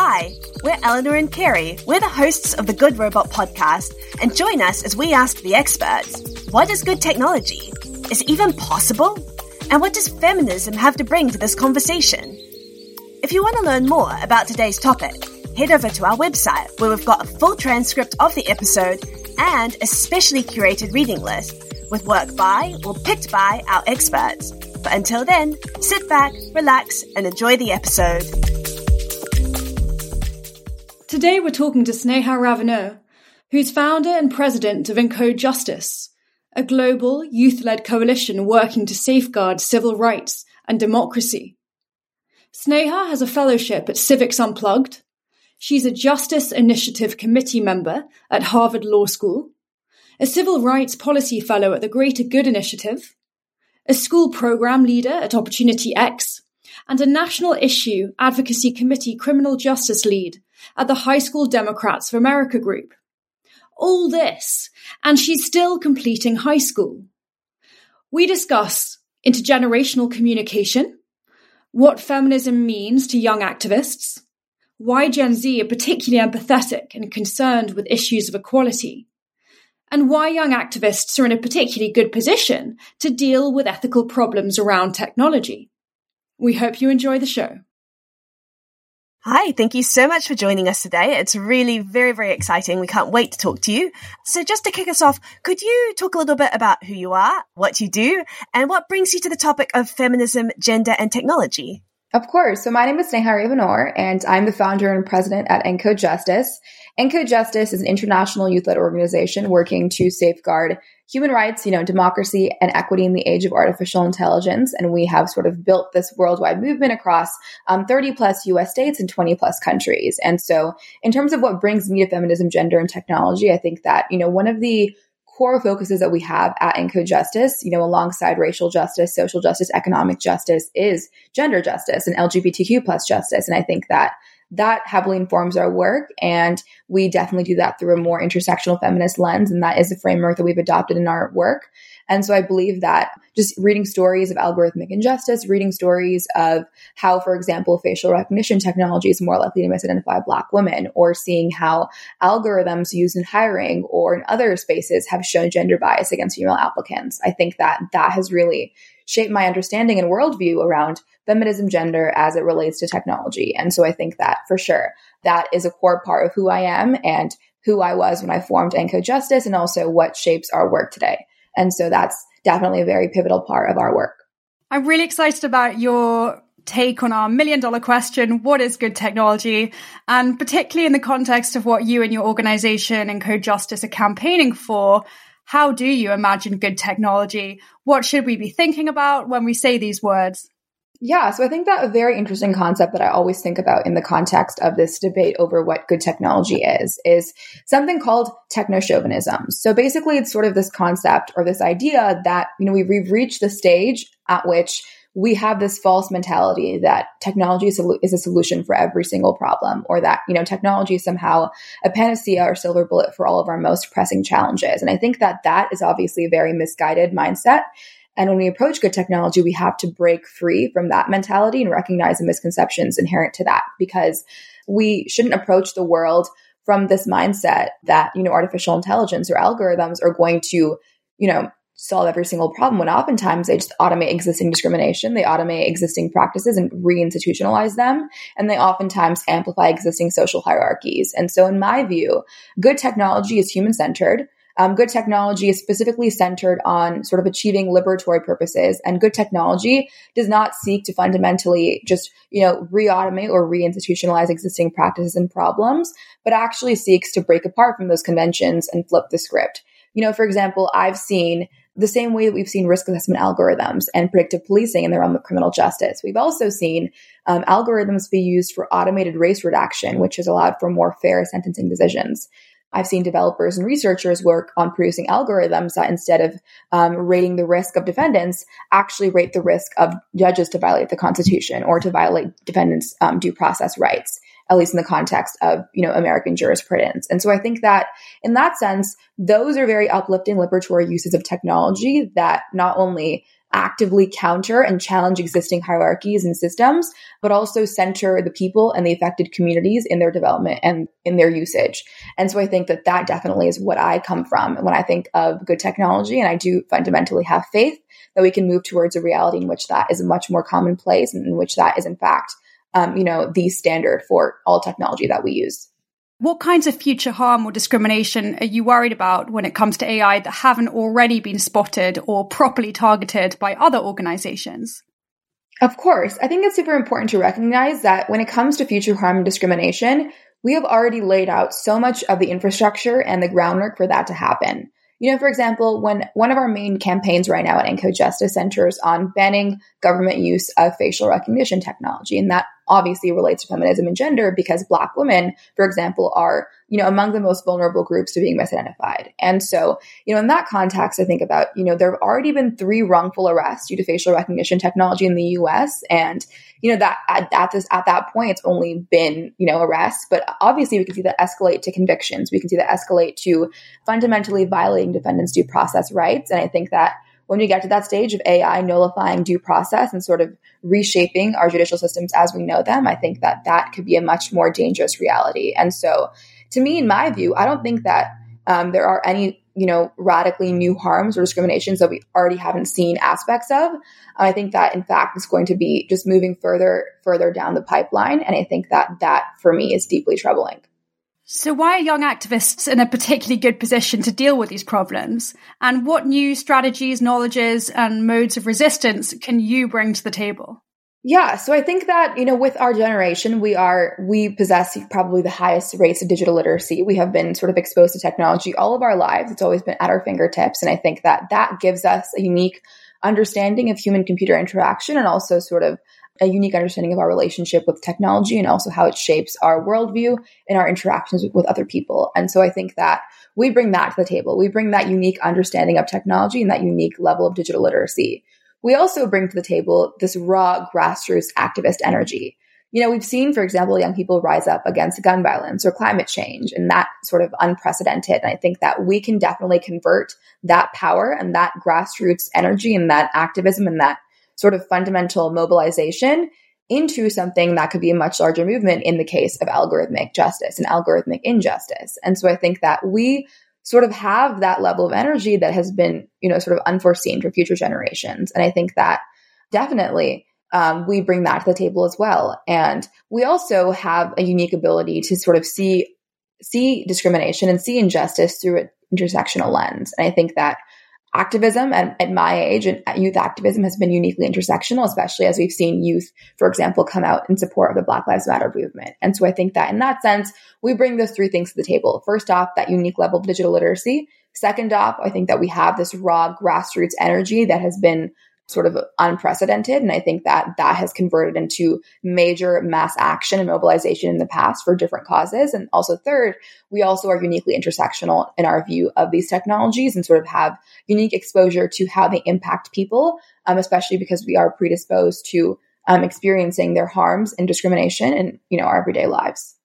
Hi, we're Eleanor and Kerry. We're the hosts of the Good Robot podcast, and join us as we ask the experts what is good technology? Is it even possible? And what does feminism have to bring to this conversation? If you want to learn more about today's topic, head over to our website where we've got a full transcript of the episode and a specially curated reading list with work by or picked by our experts. But until then, sit back, relax, and enjoy the episode. Today we're talking to Sneha Revanur, who's founder and president of Encode Justice, a global youth led coalition working to safeguard civil rights and democracy. Sneha has a fellowship at Civics Unplugged. She's a Justice Initiative Committee member at Harvard Law School, a Civil Rights Policy Fellow at the Greater Good Initiative, a school program leader at Opportunity X, and a National Issue Advocacy Committee Criminal Justice Lead at the High School Democrats of America group. All this, and she's still completing high school. We discuss intergenerational communication, what feminism means to young activists, why Gen Z are particularly empathetic and concerned with issues of equality, and why young activists are in a particularly good position to deal with ethical problems around technology. We hope you enjoy the show. Hi, thank you so much for joining us today. It's really very, very exciting. We can't wait to talk to you. So just to kick us off, could you talk a little bit about who you are, what you do, and what brings you to the topic of feminism, gender, and technology? Of course. So my name is Sneha Revanur, and I'm the founder and president at Encode Justice. Encode Justice is an international youth-led organization working to safeguard human rights, you know, democracy and equity in the age of artificial intelligence. And we have sort of built this worldwide movement across um, 30 plus US states and 20 plus countries. And so in terms of what brings me to feminism, gender, and technology, I think that, you know, one of the core focuses that we have at Encode Justice, you know, alongside racial justice, social justice, economic justice is gender justice and LGBTQ plus justice. And I think that that heavily informs our work. And we definitely do that through a more intersectional feminist lens. And that is the framework that we've adopted in our work. And so I believe that just reading stories of algorithmic injustice, reading stories of how, for example, facial recognition technology is more likely to misidentify Black women, or seeing how algorithms used in hiring or in other spaces have shown gender bias against female applicants. I think that that has really shaped my understanding and worldview around feminism, gender as it relates to technology. And so I think that for sure, that is a core part of who I am and who I was when I formed Encode Justice and also what shapes our work today. And so that's definitely a very pivotal part of our work. I'm really excited about your take on our million dollar question what is good technology? And particularly in the context of what you and your organization Encode Justice are campaigning for. How do you imagine good technology? What should we be thinking about when we say these words? Yeah, so I think that a very interesting concept that I always think about in the context of this debate over what good technology is, is something called techno-chauvinism. So basically it's sort of this concept or this idea that, you know, we've reached the stage at which we have this false mentality that technology is a solution for every single problem or that, you know, technology is somehow a panacea or silver bullet for all of our most pressing challenges. And I think that that is obviously a very misguided mindset and when we approach good technology, we have to break free from that mentality and recognize the misconceptions inherent to that because we shouldn't approach the world from this mindset that, you know, artificial intelligence or algorithms are going to, you know, solve every single problem when oftentimes they just automate existing discrimination, they automate existing practices and reinstitutionalize them, and they oftentimes amplify existing social hierarchies. And so, in my view, good technology is human centered. Um, good technology is specifically centered on sort of achieving liberatory purposes, and good technology does not seek to fundamentally just you know re-automate or re-institutionalize existing practices and problems, but actually seeks to break apart from those conventions and flip the script. You know, for example, I've seen the same way that we've seen risk assessment algorithms and predictive policing in the realm of criminal justice. We've also seen um, algorithms be used for automated race redaction, which has allowed for more fair sentencing decisions. I've seen developers and researchers work on producing algorithms that instead of um, rating the risk of defendants, actually rate the risk of judges to violate the Constitution or to violate defendants' um, due process rights, at least in the context of you know American jurisprudence. And so I think that in that sense, those are very uplifting liberatory uses of technology that not only actively counter and challenge existing hierarchies and systems, but also center the people and the affected communities in their development and in their usage. And so I think that that definitely is what I come from when I think of good technology. And I do fundamentally have faith that we can move towards a reality in which that is much more commonplace and in which that is in fact, um, you know, the standard for all technology that we use. What kinds of future harm or discrimination are you worried about when it comes to AI that haven't already been spotted or properly targeted by other organizations? Of course. I think it's super important to recognize that when it comes to future harm and discrimination, we have already laid out so much of the infrastructure and the groundwork for that to happen. You know, for example, when one of our main campaigns right now at ENCODE Justice centers on banning government use of facial recognition technology, and that obviously relates to feminism and gender because Black women, for example, are you know, among the most vulnerable groups to being misidentified. And so, you know, in that context, I think about, you know, there have already been three wrongful arrests due to facial recognition technology in the US. And, you know, that at, at this, at that point, it's only been, you know, arrests, but obviously we can see that escalate to convictions. We can see that escalate to fundamentally violating defendants' due process rights. And I think that when we get to that stage of AI nullifying due process and sort of reshaping our judicial systems as we know them, I think that that could be a much more dangerous reality. And so, to me, in my view, I don't think that um, there are any you know radically new harms or discriminations that we already haven't seen aspects of. I think that in fact it's going to be just moving further further down the pipeline. And i think that that for me is deeply troubling so why are young activists in a particularly good position to deal with these problems and what new strategies knowledges and modes of resistance can you bring to the table yeah, so I think that, you know, with our generation, we are, we possess probably the highest rates of digital literacy. We have been sort of exposed to technology all of our lives. It's always been at our fingertips. And I think that that gives us a unique understanding of human computer interaction and also sort of a unique understanding of our relationship with technology and also how it shapes our worldview and our interactions with, other people. And so I think that we bring that to the table. We bring that unique understanding of technology and that unique level of digital literacy we also bring to the table this raw grassroots activist energy. You know, we've seen, for example, young people rise up against gun violence or climate change, and that sort of unprecedented. And I think that we can definitely convert that power and that grassroots energy and that activism and that sort of fundamental mobilization into something that could be a much larger movement in the case of algorithmic justice and algorithmic injustice. And so I think that we sort of have that level of energy that has been, you know, sort of unforeseen for future generations. And I think that definitely um, we bring that to the table as well. And we also have a unique ability to sort of see see discrimination and see injustice through an intersectional lens. And I think that activism at, at my age and youth activism has been uniquely intersectional, especially as we've seen youth, for example, come out in support of the Black Lives Matter movement. And so I think that in that sense, we bring those three things to the table. First off, that unique level of digital literacy. Second off, I think that we have this raw grassroots energy that has been sort of unprecedented. And I think that that has converted into major mass action and mobilization in the past for different causes. And also, third, we also are uniquely intersectional in our view of these technologies and sort of have unique exposure to how they impact people, um, especially because we are predisposed to um, experiencing their harms and discrimination in you know our everyday lives.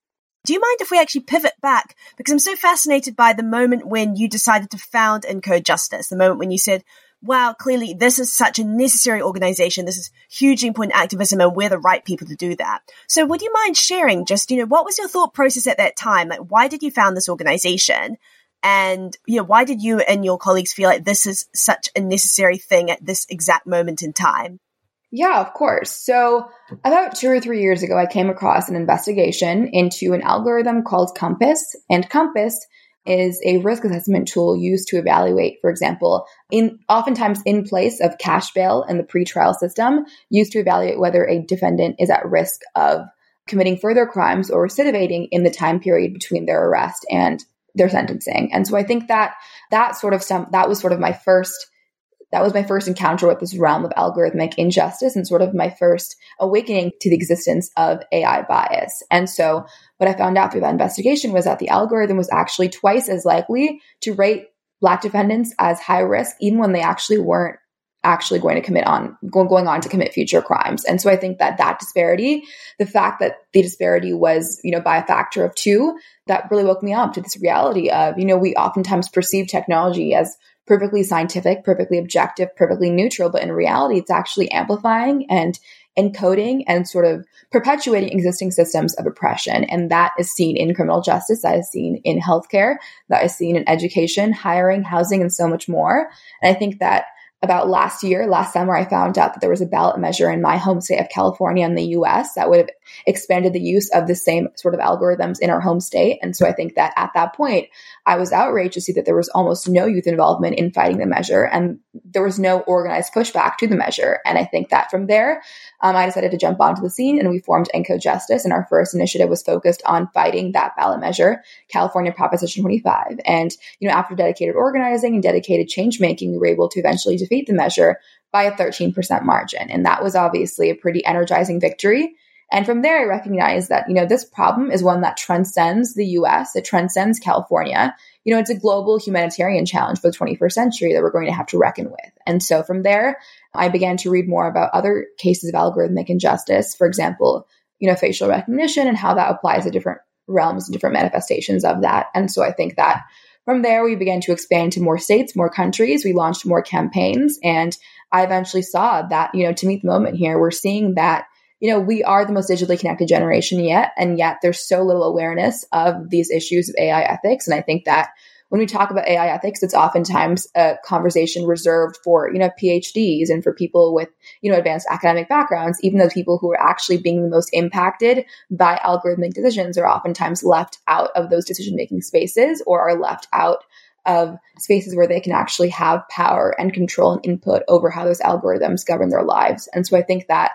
Do you mind if we actually pivot back? Because I'm so fascinated by the moment when you decided to found Encode Justice, the moment when you said, wow, clearly this is such a necessary organization. This is hugely important activism and we're the right people to do that. So would you mind sharing just, you know, what was your thought process at that time? Like, why did you found this organization? And, you know, why did you and your colleagues feel like this is such a necessary thing at this exact moment in time? Yeah, of course. So, about two or three years ago, I came across an investigation into an algorithm called COMPAS. And COMPAS is a risk assessment tool used to evaluate, for example, in oftentimes in place of cash bail in the pretrial system, used to evaluate whether a defendant is at risk of committing further crimes or recidivating in the time period between their arrest and their sentencing. And so I think that that sort of some that was sort of my first that was my first encounter with this realm of algorithmic injustice and sort of my first awakening to the existence of AI bias. And so what I found out through that investigation was that the algorithm was actually twice as likely to rate black defendants as high risk, even when they actually weren't actually going to commit on going on to commit future crimes. And so I think that that disparity, the fact that the disparity was, you know, by a factor of 2, that really woke me up to this reality of, you know, we oftentimes perceive technology as perfectly scientific, perfectly objective, perfectly neutral, but in reality, it's actually amplifying and encoding and sort of perpetuating existing systems of oppression. And that is seen in criminal justice, that is seen in healthcare, that is seen in education, hiring, housing, and so much more. And I think that about last year, last summer, I found out that there was a ballot measure in my home state of California in the US that would have expanded the use of the same sort of algorithms in our home state. And so I think that at that point, I was outraged to see that there was almost no youth involvement in fighting the measure and there was no organized pushback to the measure. And I think that from there, um, I decided to jump onto the scene and we formed ENCODE Justice. And our first initiative was focused on fighting that ballot measure, California Proposition 25. And, you know, after dedicated organizing and dedicated change making, we were able to eventually defeat the measure by a 13% margin. And that was obviously a pretty energizing victory. And from there, I recognized that, you know, this problem is one that transcends the US, it transcends California. You know, it's a global humanitarian challenge for the 21st century that we're going to have to reckon with. And so from there, I began to read more about other cases of algorithmic injustice. For example, you know, facial recognition and how that applies to different realms and different manifestations of that. And so I think that from there, we began to expand to more states, more countries. We launched more campaigns. And I eventually saw that, you know, to meet the moment here, we're seeing that you know, we are the most digitally connected generation yet, and yet there's so little awareness of these issues of AI ethics. And I think that when we talk about AI ethics, it's oftentimes a conversation reserved for, you know, PhDs and for people with, you know, advanced academic backgrounds, even though people who are actually being the most impacted by algorithmic decisions are oftentimes left out of those decision making spaces or are left out of spaces where they can actually have power and control and input over how those algorithms govern their lives. And so I think that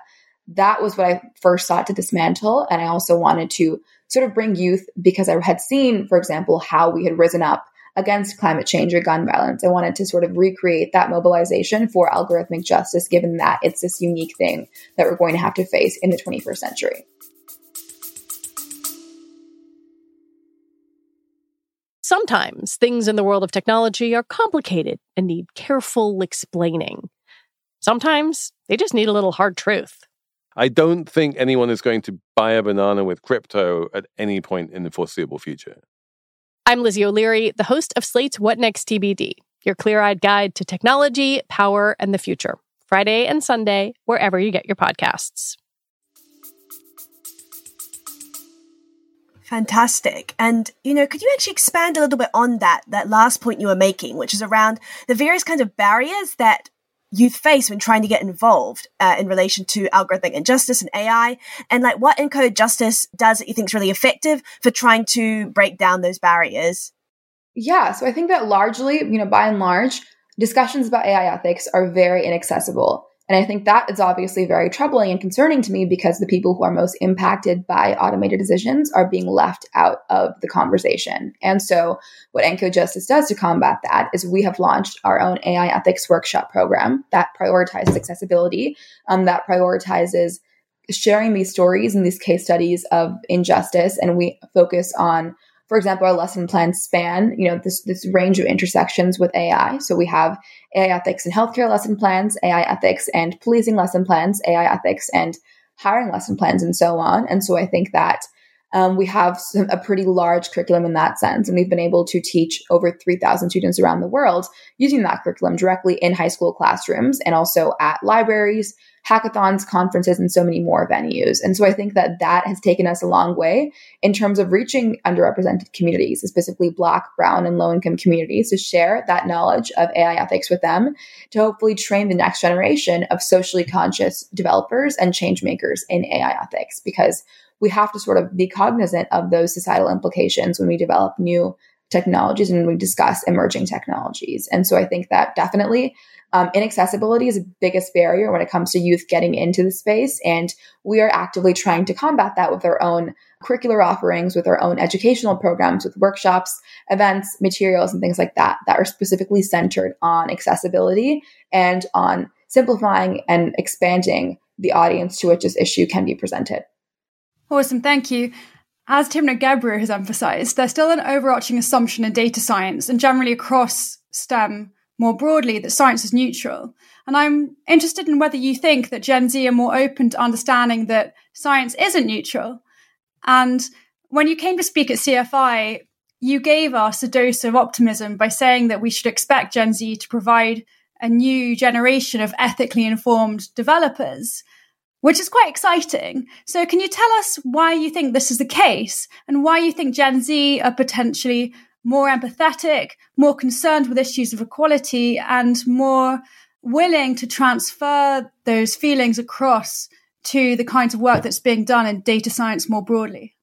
that was what I first sought to dismantle. And I also wanted to sort of bring youth because I had seen, for example, how we had risen up against climate change or gun violence. I wanted to sort of recreate that mobilization for algorithmic justice, given that it's this unique thing that we're going to have to face in the 21st century. Sometimes things in the world of technology are complicated and need careful explaining. Sometimes they just need a little hard truth. I don't think anyone is going to buy a banana with crypto at any point in the foreseeable future. I'm Lizzie O'Leary, the host of Slate's What Next TBD, your clear eyed guide to technology, power, and the future. Friday and Sunday, wherever you get your podcasts. Fantastic. And, you know, could you actually expand a little bit on that, that last point you were making, which is around the various kinds of barriers that youth face when trying to get involved uh, in relation to algorithmic injustice and AI, and like what Encode Justice does that you think is really effective for trying to break down those barriers? Yeah, so I think that largely, you know, by and large, discussions about AI ethics are very inaccessible. And I think that is obviously very troubling and concerning to me because the people who are most impacted by automated decisions are being left out of the conversation. And so, what ENCODE Justice does to combat that is we have launched our own AI ethics workshop program that prioritizes accessibility, um, that prioritizes sharing these stories and these case studies of injustice. And we focus on for example, our lesson plans span, you know, this, this range of intersections with AI. So we have AI ethics and healthcare lesson plans, AI ethics and policing lesson plans, AI ethics and hiring lesson plans, and so on. And so I think that um, we have some, a pretty large curriculum in that sense. And we've been able to teach over 3,000 students around the world using that curriculum directly in high school classrooms and also at libraries, hackathons, conferences, and so many more venues. And so I think that that has taken us a long way in terms of reaching underrepresented communities, specifically Black, Brown, and low income communities, to share that knowledge of AI ethics with them to hopefully train the next generation of socially conscious developers and change makers in AI ethics because we have to sort of be cognizant of those societal implications when we develop new technologies and we discuss emerging technologies. And so I think that definitely um, inaccessibility is the biggest barrier when it comes to youth getting into the space. And we are actively trying to combat that with our own curricular offerings, with our own educational programs, with workshops, events, materials, and things like that, that are specifically centered on accessibility and on simplifying and expanding the audience to which this issue can be presented. Awesome, thank you. As Timnit Gebru has emphasized, there's still an overarching assumption in data science and generally across STEM more broadly that science is neutral. And I'm interested in whether you think that Gen Z are more open to understanding that science isn't neutral. And when you came to speak at CFI, you gave us a dose of optimism by saying that we should expect Gen Z to provide a new generation of ethically informed developers, which is quite exciting. So, can you tell us why you think this is the case and why you think Gen Z are potentially more empathetic, more concerned with issues of equality, and more willing to transfer those feelings across to the kinds of work that's being done in data science more broadly?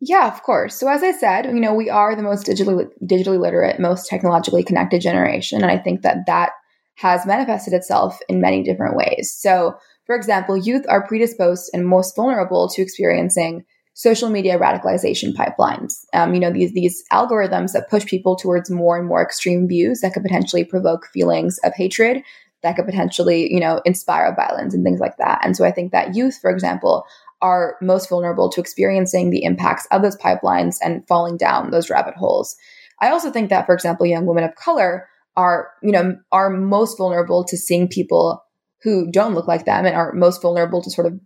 Yeah, of course. So as I said, you know, we are the most digitally digitally literate, most technologically connected generation, and I think that that has manifested itself in many different ways. So, for example, youth are predisposed and most vulnerable to experiencing social media radicalization pipelines. Um, you know, these these algorithms that push people towards more and more extreme views that could potentially provoke feelings of hatred, that could potentially, you know, inspire violence and things like that. And so I think that youth, for example, are most vulnerable to experiencing the impacts of those pipelines and falling down those rabbit holes. I also think that, for example, young women of color are, you know, are most vulnerable to seeing people who don't look like them and are most vulnerable to sort of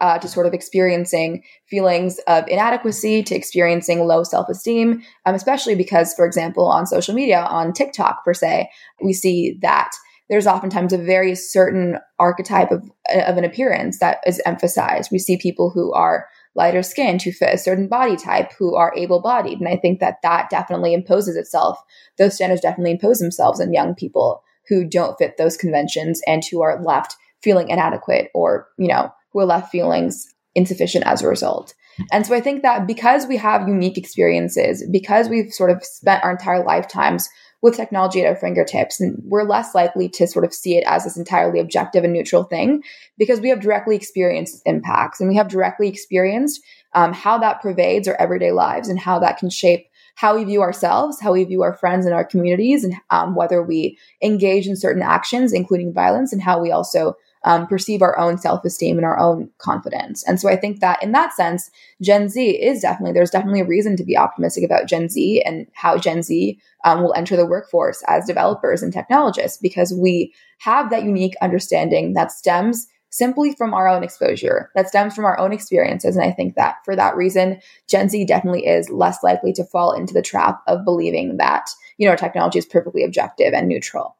uh, to sort of experiencing feelings of inadequacy, to experiencing low self esteem, um, especially because, for example, on social media, on TikTok per se, we see that there's oftentimes a very certain archetype of, of an appearance that is emphasized. We see people who are lighter skinned, who fit a certain body type, who are able bodied. And I think that that definitely imposes itself. Those standards definitely impose themselves on young people who don't fit those conventions and who are left feeling inadequate or, you know, who are left feelings insufficient as a result. And so I think that because we have unique experiences, because we've sort of spent our entire lifetimes with technology at our fingertips. And we're less likely to sort of see it as this entirely objective and neutral thing because we have directly experienced impacts and we have directly experienced um, how that pervades our everyday lives and how that can shape how we view ourselves, how we view our friends and our communities, and um, whether we engage in certain actions, including violence, and how we also um, perceive our own self esteem and our own confidence. And so I think that in that sense, Gen Z is definitely, there's definitely a reason to be optimistic about Gen Z and how Gen Z um, will enter the workforce as developers and technologists because we have that unique understanding that stems simply from our own exposure, that stems from our own experiences. And I think that for that reason, Gen Z definitely is less likely to fall into the trap of believing that, you know, technology is perfectly objective and neutral.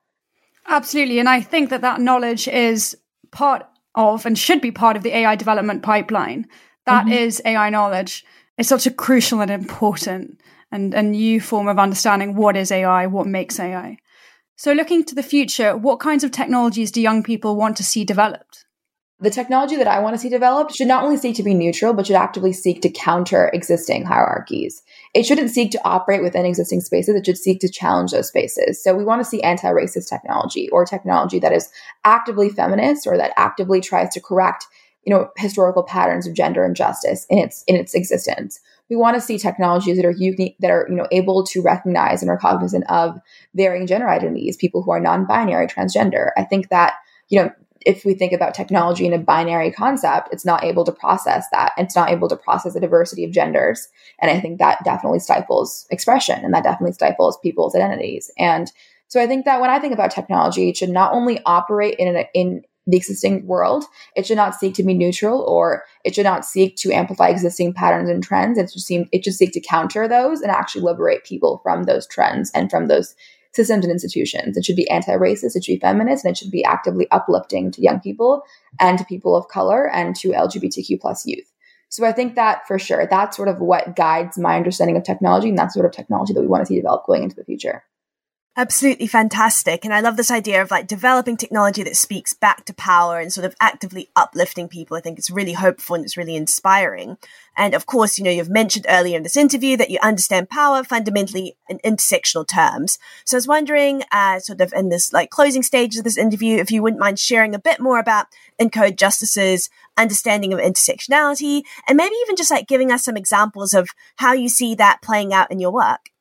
Absolutely. And I think that that knowledge is part of and should be part of the AI development pipeline. That mm-hmm. is AI knowledge. It's such a crucial and important and a new form of understanding what is AI, what makes AI. So, looking to the future, what kinds of technologies do young people want to see developed? The technology that I want to see developed should not only seek to be neutral, but should actively seek to counter existing hierarchies. It shouldn't seek to operate within existing spaces, it should seek to challenge those spaces. So we want to see anti racist technology or technology that is actively feminist or that actively tries to correct you know historical patterns of gender injustice in its in its existence we want to see technologies that are unique that are you know able to recognize and are cognizant of varying gender identities people who are non-binary transgender i think that you know if we think about technology in a binary concept, it's not able to process that. It's not able to process the diversity of genders. And I think that definitely stifles expression and that definitely stifles people's identities. And so I think that when I think about technology, it should not only operate in, an, in the existing world, it should not seek to be neutral or it should not seek to amplify existing patterns and trends. It should seem, it should seek to counter those and actually liberate people from those trends and from those systems and institutions. It should be anti-racist, it should be feminist, and it should be actively uplifting to young people and to people of color and to LGBTQ plus youth. So I think that for sure, that's sort of what guides my understanding of technology, and that's sort of technology that we want to see develop going into the future. Absolutely fantastic. And I love this idea of like developing technology that speaks back to power and sort of actively uplifting people. I think it's really hopeful and it's really inspiring. And of course, you know, you've mentioned earlier in this interview that you understand power fundamentally in intersectional terms. So I was wondering, uh, sort of in this like closing stages of this interview, if you wouldn't mind sharing a bit more about Encode Justice's understanding of intersectionality and maybe even just like giving us some examples of how you see that playing out in your work.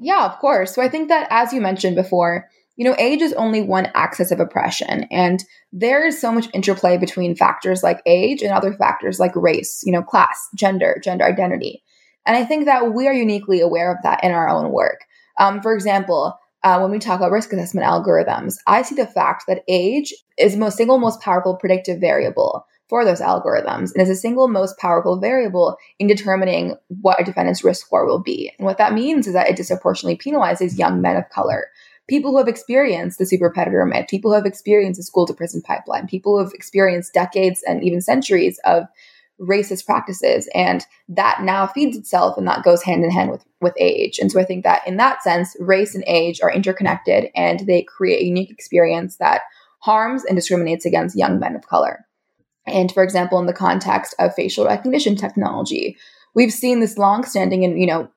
Yeah, of course. So I think that, as you mentioned before, you know, age is only one axis of oppression. And there is so much interplay between factors like age and other factors like race, you know, class, gender, gender identity. And I think that we are uniquely aware of that in our own work. Um, for example, uh, when we talk about risk assessment algorithms, I see the fact that age is the most single most powerful predictive variable for those algorithms and is the single most powerful variable in determining what a defendant's risk score will be. And what that means is that it disproportionately penalizes young men of color. People who have experienced the super predator myth, people who have experienced the school to prison pipeline, people who have experienced decades and even centuries of racist practices. And that now feeds itself and that goes hand in hand with, with age. And so I think that in that sense, race and age are interconnected and they create a unique experience that harms and discriminates against young men of color. And for example, in the context of facial recognition technology, we've seen this long-standing and, you know,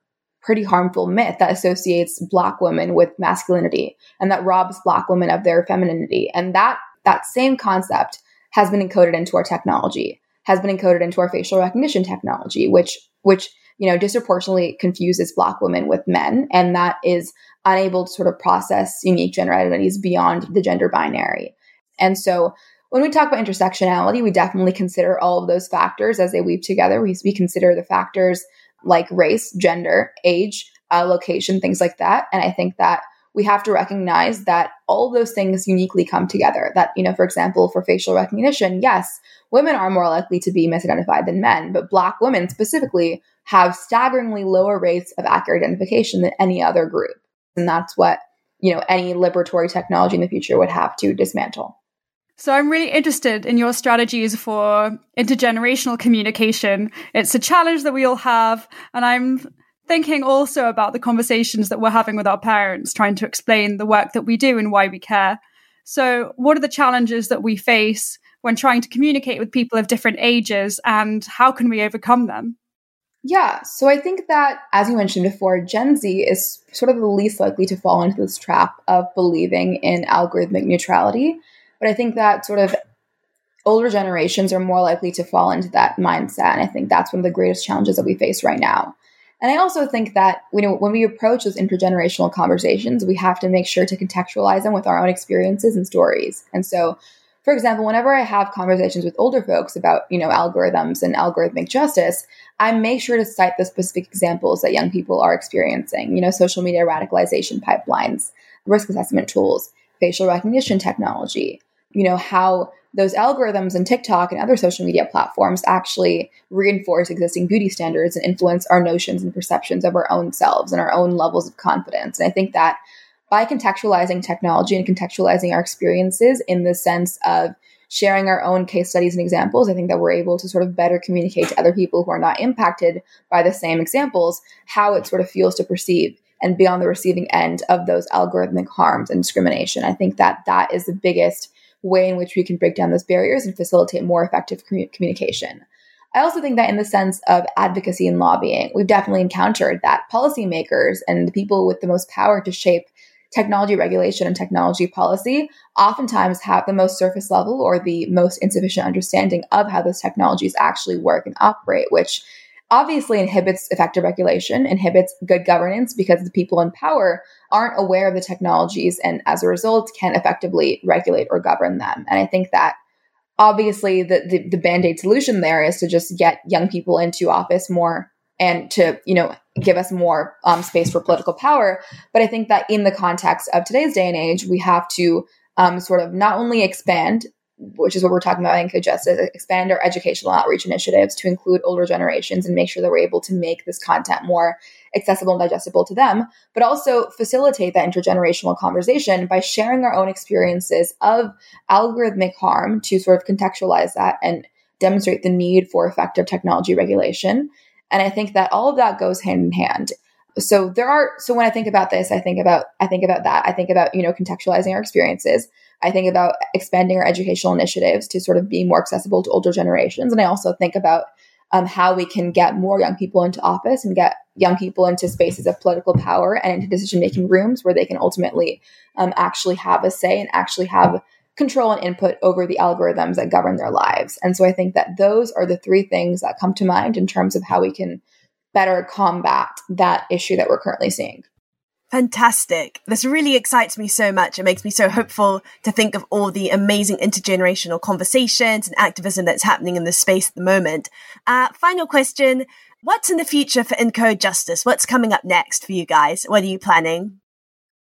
pretty harmful myth that associates black women with masculinity and that robs black women of their femininity. And that that same concept has been encoded into our technology, has been encoded into our facial recognition technology, which which you know disproportionately confuses black women with men and that is unable to sort of process unique gender identities beyond the gender binary. And so when we talk about intersectionality, we definitely consider all of those factors as they weave together. We, we consider the factors like race, gender, age, uh, location, things like that. And I think that we have to recognize that all those things uniquely come together. That, you know, for example, for facial recognition, yes, women are more likely to be misidentified than men, but Black women specifically have staggeringly lower rates of accurate identification than any other group. And that's what, you know, any liberatory technology in the future would have to dismantle. So I'm really interested in your strategies for intergenerational communication. It's a challenge that we all have. And I'm thinking also about the conversations that we're having with our parents, trying to explain the work that we do and why we care. So what are the challenges that we face when trying to communicate with people of different ages and how can we overcome them? Yeah, so I think that, as you mentioned before, Gen Z is sort of the least likely to fall into this trap of believing in algorithmic neutrality but I think that sort of older generations are more likely to fall into that mindset. And I think that's one of the greatest challenges that we face right now. And I also think that you know, when we approach those intergenerational conversations, we have to make sure to contextualize them with our own experiences and stories. And so, for example, whenever I have conversations with older folks about, you know, algorithms and algorithmic justice, I make sure to cite the specific examples that young people are experiencing, you know, social media radicalization pipelines, risk assessment tools, facial recognition technology, you know, how those algorithms and TikTok and other social media platforms actually reinforce existing beauty standards and influence our notions and perceptions of our own selves and our own levels of confidence. And I think that by contextualizing technology and contextualizing our experiences in the sense of sharing our own case studies and examples, I think that we're able to sort of better communicate to other people who are not impacted by the same examples how it sort of feels to perceive and be on the receiving end of those algorithmic harms and discrimination. I think that that is the biggest way in which we can break down those barriers and facilitate more effective communication. I also think that in the sense of advocacy and lobbying, we've definitely encountered that policymakers and the people with the most power to shape technology regulation and technology policy oftentimes have the most surface level or the most insufficient understanding of how those technologies actually work and operate, which obviously inhibits effective regulation, inhibits good governance because the people in power aren't aware of the technologies and as a result can't effectively regulate or govern them. And I think that obviously the, the, the band-aid solution there is to just get young people into office more and to, you know, give us more um, space for political power. But I think that in the context of today's day and age, we have to um, sort of not only expand which is what we're talking about Encode Justice, expand our educational outreach initiatives to include older generations and make sure that we're able to make this content more accessible and digestible to them, but also facilitate that intergenerational conversation by sharing our own experiences of algorithmic harm to sort of contextualize that and demonstrate the need for effective technology regulation. And I think that all of that goes hand in hand. So there are so when I think about this, I think about I think about that. I think about, you know, contextualizing our experiences. I think about expanding our educational initiatives to sort of be more accessible to older generations. And I also think about um, how we can get more young people into office and get young people into spaces of political power and into decision making rooms where they can ultimately um, actually have a say and actually have control and input over the algorithms that govern their lives. And so I think that those are the three things that come to mind in terms of how we can better combat that issue that we're currently seeing. Fantastic. This really excites me so much. It makes me so hopeful to think of all the amazing intergenerational conversations and activism that's happening in this space at the moment. Uh, final question. What's in the future for Encode Justice? What's coming up next for you guys? What are you planning?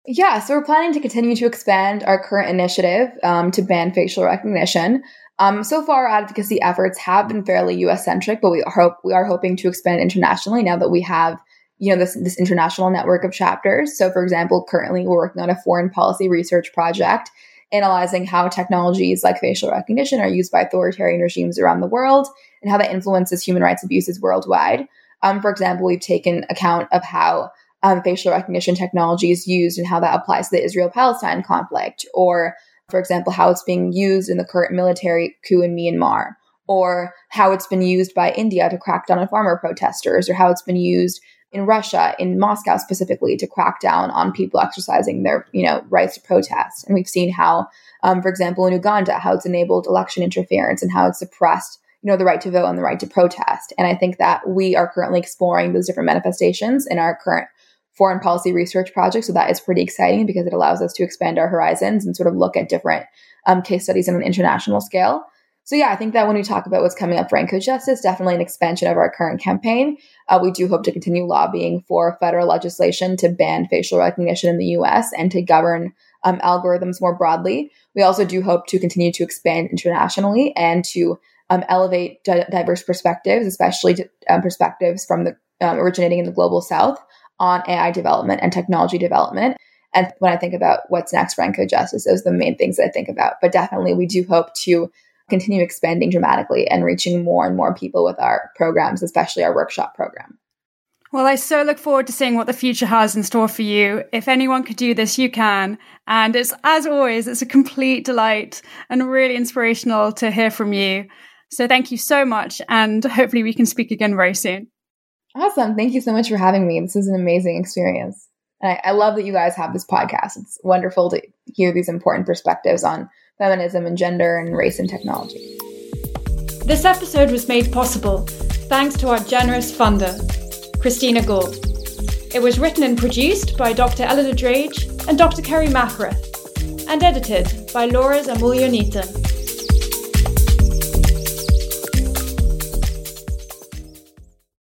Yeah, so we're planning to continue to expand our current initiative um, to ban facial recognition. Um, so far, our advocacy efforts have been fairly U.S. centric, but we hope we are hoping to expand internationally now that we have you know this this international network of chapters. So, for example, currently we're working on a foreign policy research project analyzing how technologies like facial recognition are used by authoritarian regimes around the world and how that influences human rights abuses worldwide. Um, for example, we've taken account of how um, facial recognition technology is used and how that applies to the Israel Palestine conflict, or for example, how it's being used in the current military coup in Myanmar, or how it's been used by India to crack down on farmer protesters, or how it's been used in Russia, in Moscow specifically, to crack down on people exercising their, you know, rights to protest. And we've seen how, um, for example, in Uganda, how it's enabled election interference and how it's suppressed, you know, the right to vote and the right to protest. And I think that we are currently exploring those different manifestations in our current foreign policy research project. So that is pretty exciting because it allows us to expand our horizons and sort of look at different um, case studies on an international scale. So yeah, I think that when we talk about what's coming up for Encode Justice, definitely an expansion of our current campaign. Uh, we do hope to continue lobbying for federal legislation to ban facial recognition in the U.S. and to govern um, algorithms more broadly. We also do hope to continue to expand internationally and to um, elevate di- diverse perspectives, especially to, um, perspectives from the um, originating in the global South on AI development and technology development. And when I think about what's next for Encode Justice, those are the main things that I think about. But definitely, we do hope to continue expanding dramatically and reaching more and more people with our programs, especially our workshop program. Well, I so look forward to seeing what the future has in store for you. If anyone could do this, you can. And it's, as always, it's a complete delight and really inspirational to hear from you. So thank you so much. And hopefully we can speak again very soon. Awesome. Thank you so much for having me. This is an amazing experience. And I, I love that you guys have this podcast. It's wonderful to hear these important perspectives on feminism and gender and race and technology. This episode was made possible thanks to our generous funder, Christina Gould. It was written and produced by Dr. Eleanor Drage and Dr. Kerry McInerney, and edited by Laura Zamulionita.